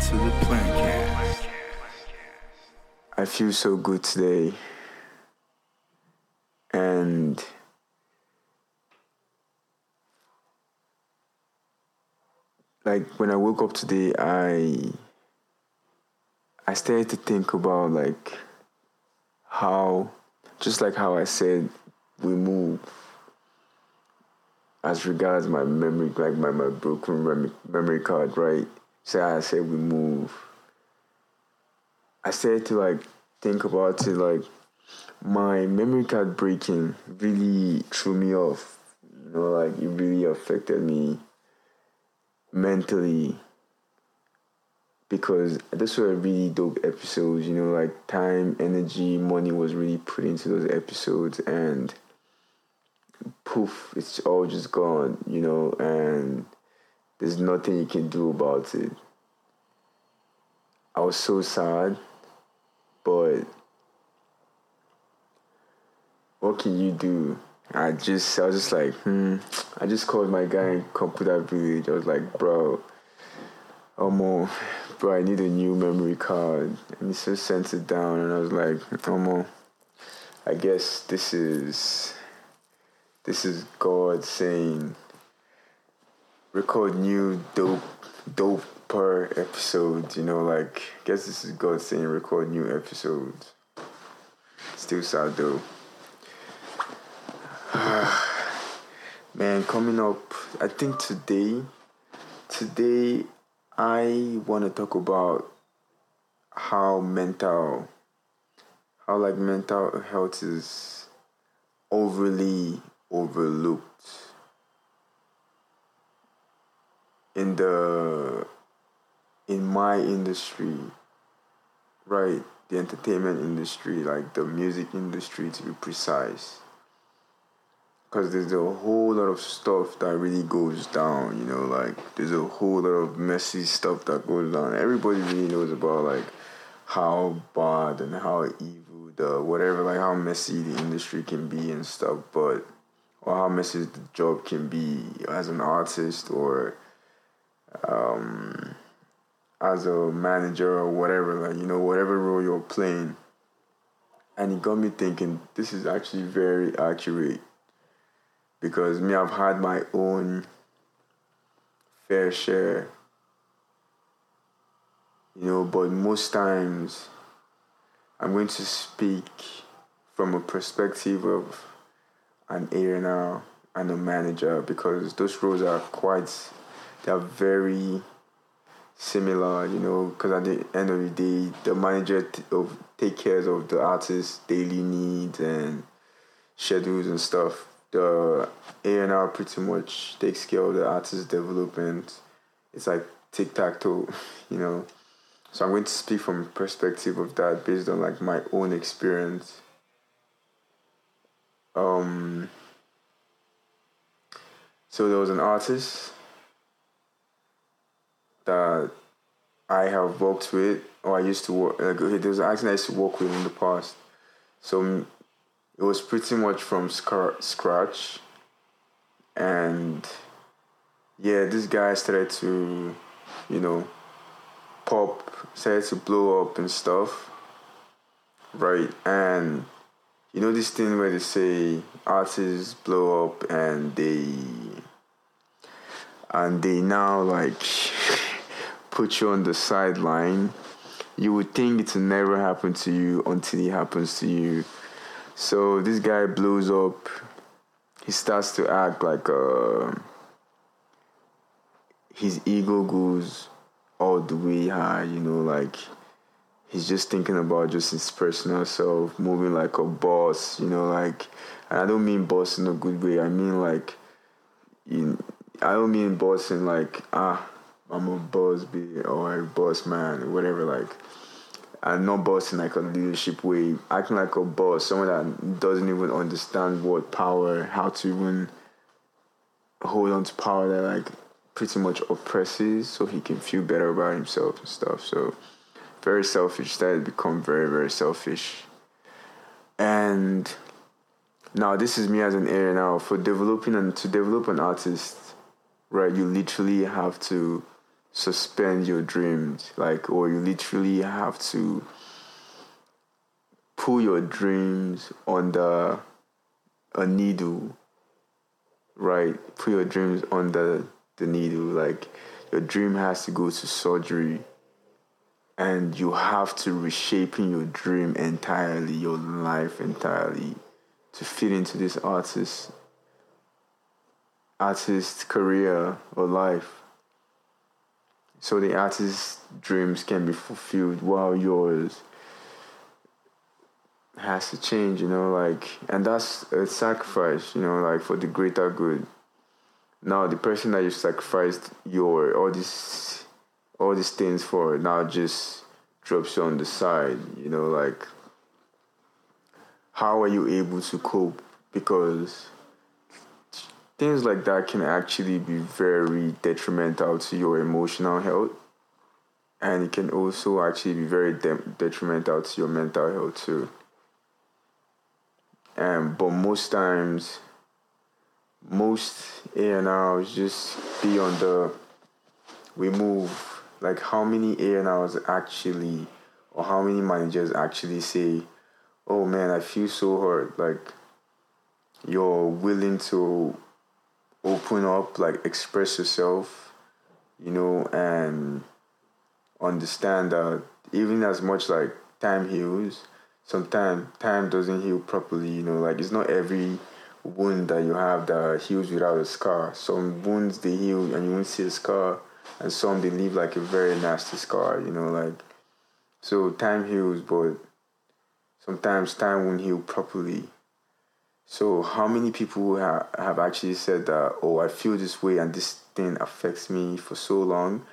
Into the Plancast. I feel so good today. And like when I woke up today, I I started to think about like how just like how I said we move as regards my memory like my, my broken memory, memory card, right? So I said we move. I started to like think about it like my memory card breaking really threw me off. You know, like it really affected me mentally because those were really dope episodes, you know, like time, energy, money was really put into those episodes and poof, it's all just gone, you know, and there's nothing you can do about it. I was so sad, but what can you do? I just, I was just like, hmm. I just called my guy in Computer Village. I was like, bro, Omo, bro, I need a new memory card. And he just sent it down, and I was like, Omo, I guess this is, this is God saying, record new dope, dope per episode. You know, like, guess this is God saying, record new episodes. Still sad though. Man, coming up, I think today, today I want to talk about how mental, how like mental health is overly overlooked in the in my industry, right? The entertainment industry, like the music industry to be precise because there's a whole lot of stuff that really goes down you know like there's a whole lot of messy stuff that goes down everybody really knows about like how bad and how evil the whatever like how messy the industry can be and stuff but or how messy the job can be as an artist or um as a manager or whatever like you know whatever role you're playing. And it got me thinking this is actually very accurate. Because me I've had my own fair share you know but most times I'm going to speak from a perspective of an A&R and a manager because those roles are quite they're very similar you know because at the end of the day the manager t- of take cares of the artist's daily needs and schedules and stuff the A&R pretty much takes care of the artist's development. It's like tic tac toe, you know. So I'm going to speak from perspective of that based on like my own experience. Um. So there was an artist that I have worked with, or I used to work. Like, there an I used to work with in the past. So it was pretty much from scratch and yeah this guy started to you know pop started to blow up and stuff right and you know this thing where they say artists blow up and they and they now like put you on the sideline you would think it will never happen to you until it happens to you so this guy blows up. He starts to act like uh, his ego goes all the way high, you know, like he's just thinking about just his personal self, moving like a boss, you know, like and I don't mean boss in a good way. I mean like I don't mean boss in like ah I'm a boss or a boss man, whatever Like, I'm not boss in like a leadership way, acting like a boss, someone that doesn't even understand what power, how to even hold on to power that like pretty much oppresses so he can feel better about himself and stuff. So very selfish, started to become very, very selfish. And now this is me as an A&R now for developing and to develop an artist, right, you literally have to suspend your dreams, like, or you literally have to pull your dreams under a needle, right? Put your dreams under the needle, like your dream has to go to surgery and you have to reshaping your dream entirely, your life entirely to fit into this artist artist career or life. So the artist's dreams can be fulfilled while yours has to change, you know, like and that's a sacrifice, you know, like for the greater good. Now the person that you sacrificed your all these all these things for now just drops you on the side, you know, like how are you able to cope? Because things like that can actually be very detrimental to your emotional health. And it can also actually be very de- detrimental to your mental health too. Um, but most times most A&Rs just be on the we move like how many A&Rs actually or how many managers actually say oh man I feel so hurt like you're willing to open up, like express yourself, you know, and understand that even as much like time heals, sometimes time doesn't heal properly, you know, like it's not every wound that you have that heals without a scar. Some wounds they heal and you won't see a scar, and some they leave like a very nasty scar, you know, like so time heals, but sometimes time won't heal properly so, how many people ha- have actually said that, oh, I feel this way and this thing affects me for so long?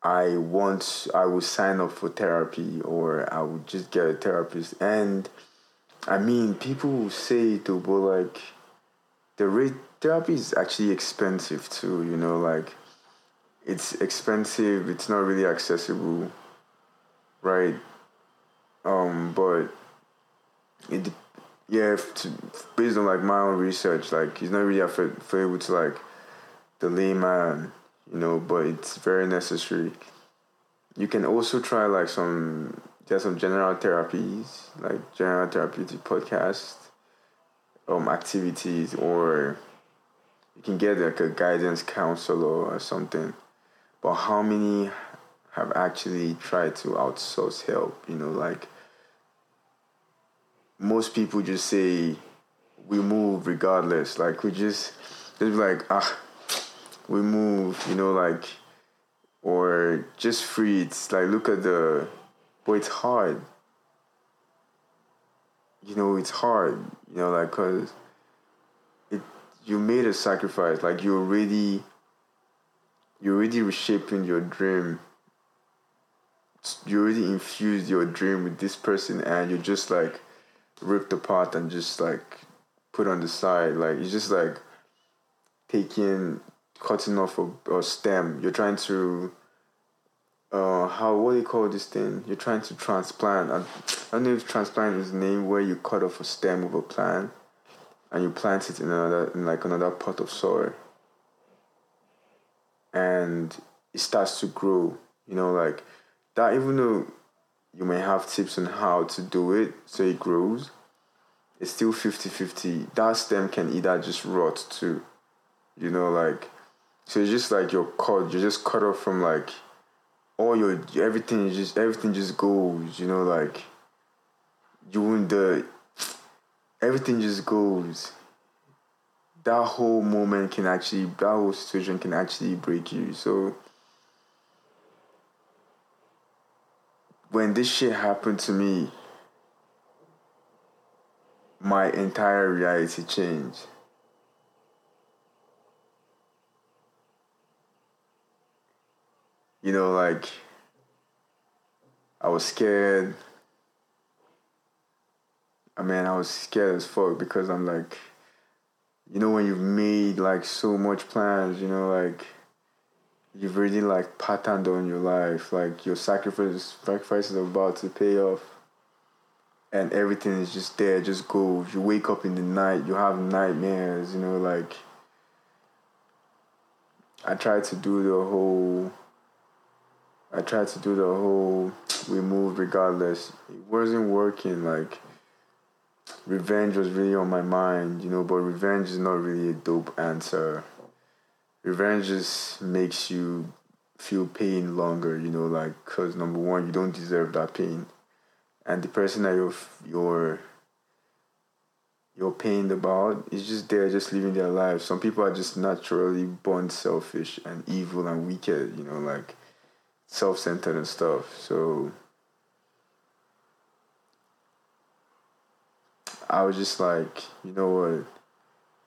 I want, I will sign up for therapy or I would just get a therapist. And I mean, people say it, but like, the rate therapy is actually expensive too, you know, like, it's expensive, it's not really accessible, right? Um, but it yeah, to, based on like my own research, like he's not really able to like the layman, you know, but it's very necessary. You can also try like some there's some general therapies, like general therapeutic podcast, um, activities, or you can get like a guidance counselor or something. But how many have actually tried to outsource help? You know, like most people just say we move regardless. Like we just just like ah we move, you know, like or just free. It's like look at the but it's hard. You know, it's hard. You know, like cause it you made a sacrifice. Like you already you're already reshaping your dream. You already infused your dream with this person, and you're just like ripped apart and just like put on the side. Like it's just like taking cutting off a, a stem. You're trying to uh how what do you call this thing? You're trying to transplant. I, I don't know if transplant is the name where you cut off a stem of a plant and you plant it in another in like another pot of soil. And it starts to grow. You know, like that even though you may have tips on how to do it so it grows. It's still 50-50. That stem can either just rot too. You know, like so it's just like you're cut, you're just cut off from like all your everything is just everything just goes, you know, like you wouldn't the everything just goes. That whole moment can actually that whole situation can actually break you. So when this shit happened to me, my entire reality changed. You know, like, I was scared. I mean, I was scared as fuck because I'm like, you know, when you've made like so much plans, you know, like, you've really like patterned on your life, like your sacrifice sacrifices are about to pay off, and everything is just there, just goes. You wake up in the night, you have nightmares, you know, like I tried to do the whole. I tried to do the whole we move regardless. It wasn't working. Like revenge was really on my mind, you know. But revenge is not really a dope answer. Revenge just makes you feel pain longer, you know. Like because number one, you don't deserve that pain, and the person that you're you're you're pained about is just there, just living their life. Some people are just naturally born selfish and evil and wicked, you know, like self centered and stuff. So I was just like, you know what?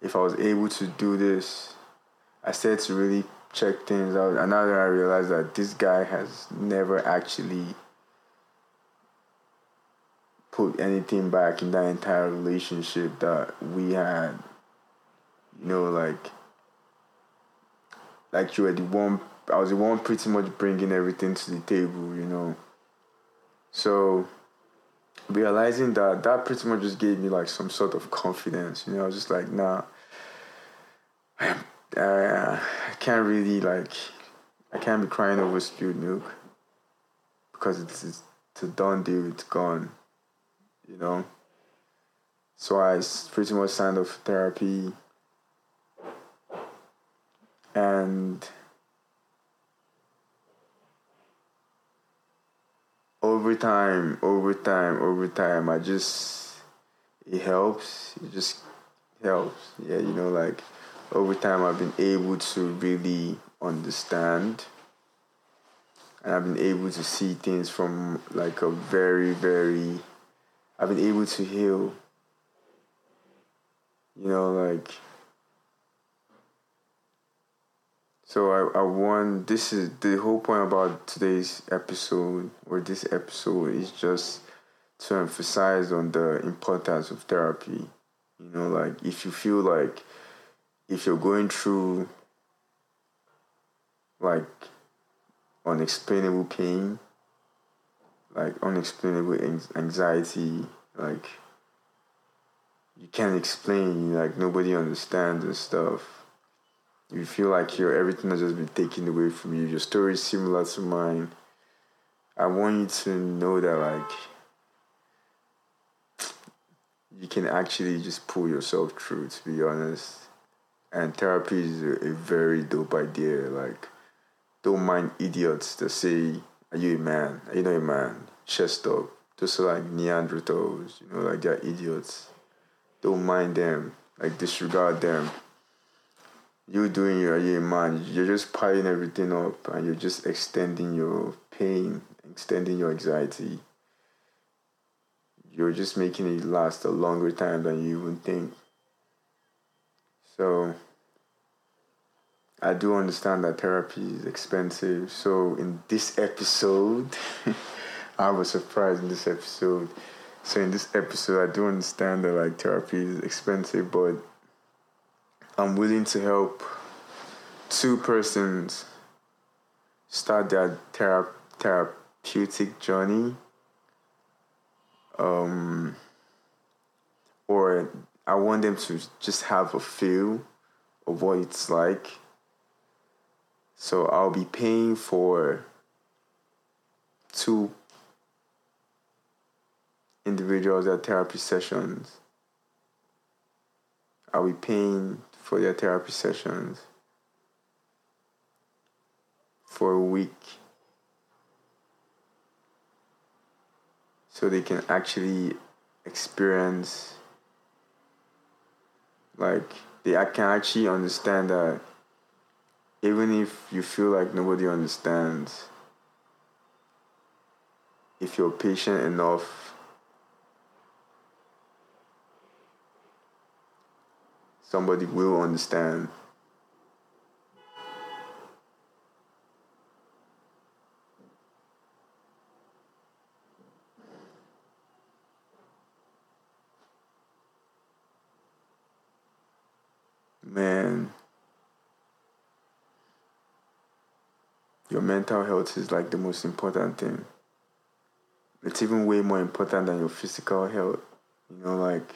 If I was able to do this, I said to really check things out. And now that I realized that this guy has never actually put anything back in that entire relationship that we had. You know, like, like you were the one. I was the one pretty much bringing everything to the table. You know, so realizing that that pretty much just gave me like some sort of confidence. You know, I was just like, nah, I am. I can't really like. I can't be crying over spilled milk because it's, it's, a done deal. It's gone you know. So I pretty much signed for therapy. And over time, over time, over time, I just, it helps. It just helps. Yeah, you know, like over time, I've been able to really understand and I've been able to see things from like a very, very I've been able to heal. You know, like so I, I want this is the whole point about today's episode or this episode is just to emphasize on the importance of therapy. You know, like if you feel like if you're going through like unexplainable pain like unexplainable anxiety, like you can't explain, like nobody understands and stuff. You feel like your everything has just been taken away from you. Your story is similar to mine. I want you to know that like you can actually just pull yourself through to be honest. And therapy is a, a very dope idea. Like don't mind idiots that say are you a man? Are you not a man? Chest up. Just like Neanderthals, you know, like they're idiots. Don't mind them. Like disregard them. You doing your you a man? You're just piling everything up and you're just extending your pain, extending your anxiety. You're just making it last a longer time than you even think. So I do understand that therapy is expensive. So in this episode, I was surprised in this episode. So in this episode, I do understand that like therapy is expensive, but I'm willing to help two persons start their thera- therapeutic journey. Um, or I want them to just have a feel of what it's like so I'll be paying for two individuals at therapy sessions. I'll be paying for their therapy sessions for a week so they can actually experience like they can actually understand that even if you feel like nobody understands, if you're patient enough, somebody will understand. Man. your mental health is like the most important thing. It's even way more important than your physical health. You know, like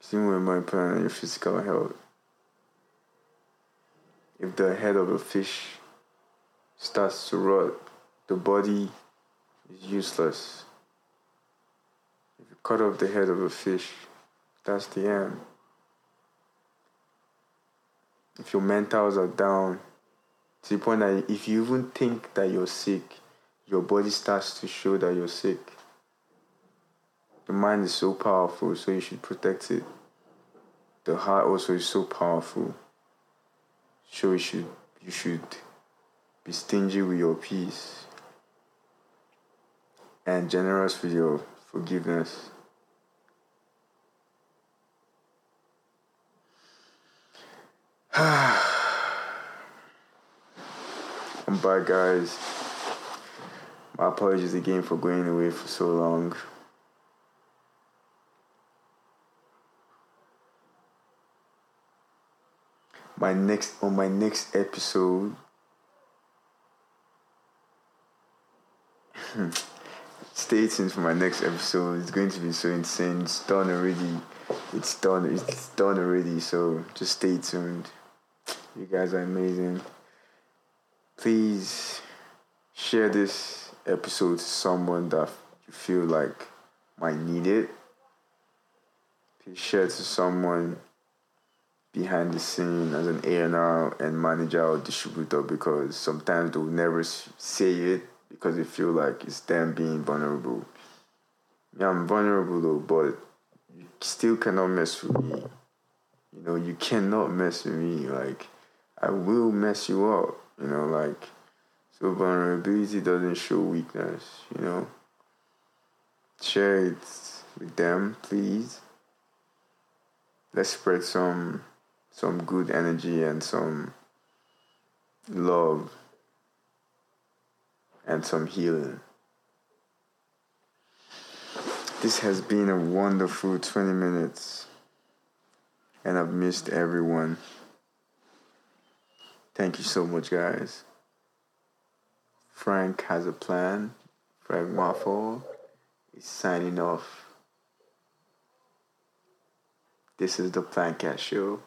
Same way my plan on your physical health. If the head of a fish starts to rot, the body is useless. If you cut off the head of a fish, that's the end. If your mentals are down, to the point that if you even think that you're sick, your body starts to show that you're sick. The mind is so powerful, so you should protect it. The heart also is so powerful. So you should you should be stingy with your peace and generous with your forgiveness. I'm back, guys. My apologies again for going away for so long. My next on my next episode. Stay tuned for my next episode. It's going to be so insane. It's done already. It's done. It's done already. So just stay tuned. You guys are amazing. Please share this episode to someone that you feel like might need it. Please share to someone behind the scene as an A&R and manager or distributor because sometimes they'll never say it because they feel like it's them being vulnerable. Yeah, I'm vulnerable though, but you still cannot mess with me. You know, you cannot mess with me. Like, I will mess you up. You know, like, so vulnerability doesn't show weakness. You know, share it with them, please. Let's spread some some good energy and some love and some healing. This has been a wonderful 20 minutes, and I've missed everyone. Thank you so much, guys. Frank has a plan. Frank Waffle is signing off. This is the Plancast Show.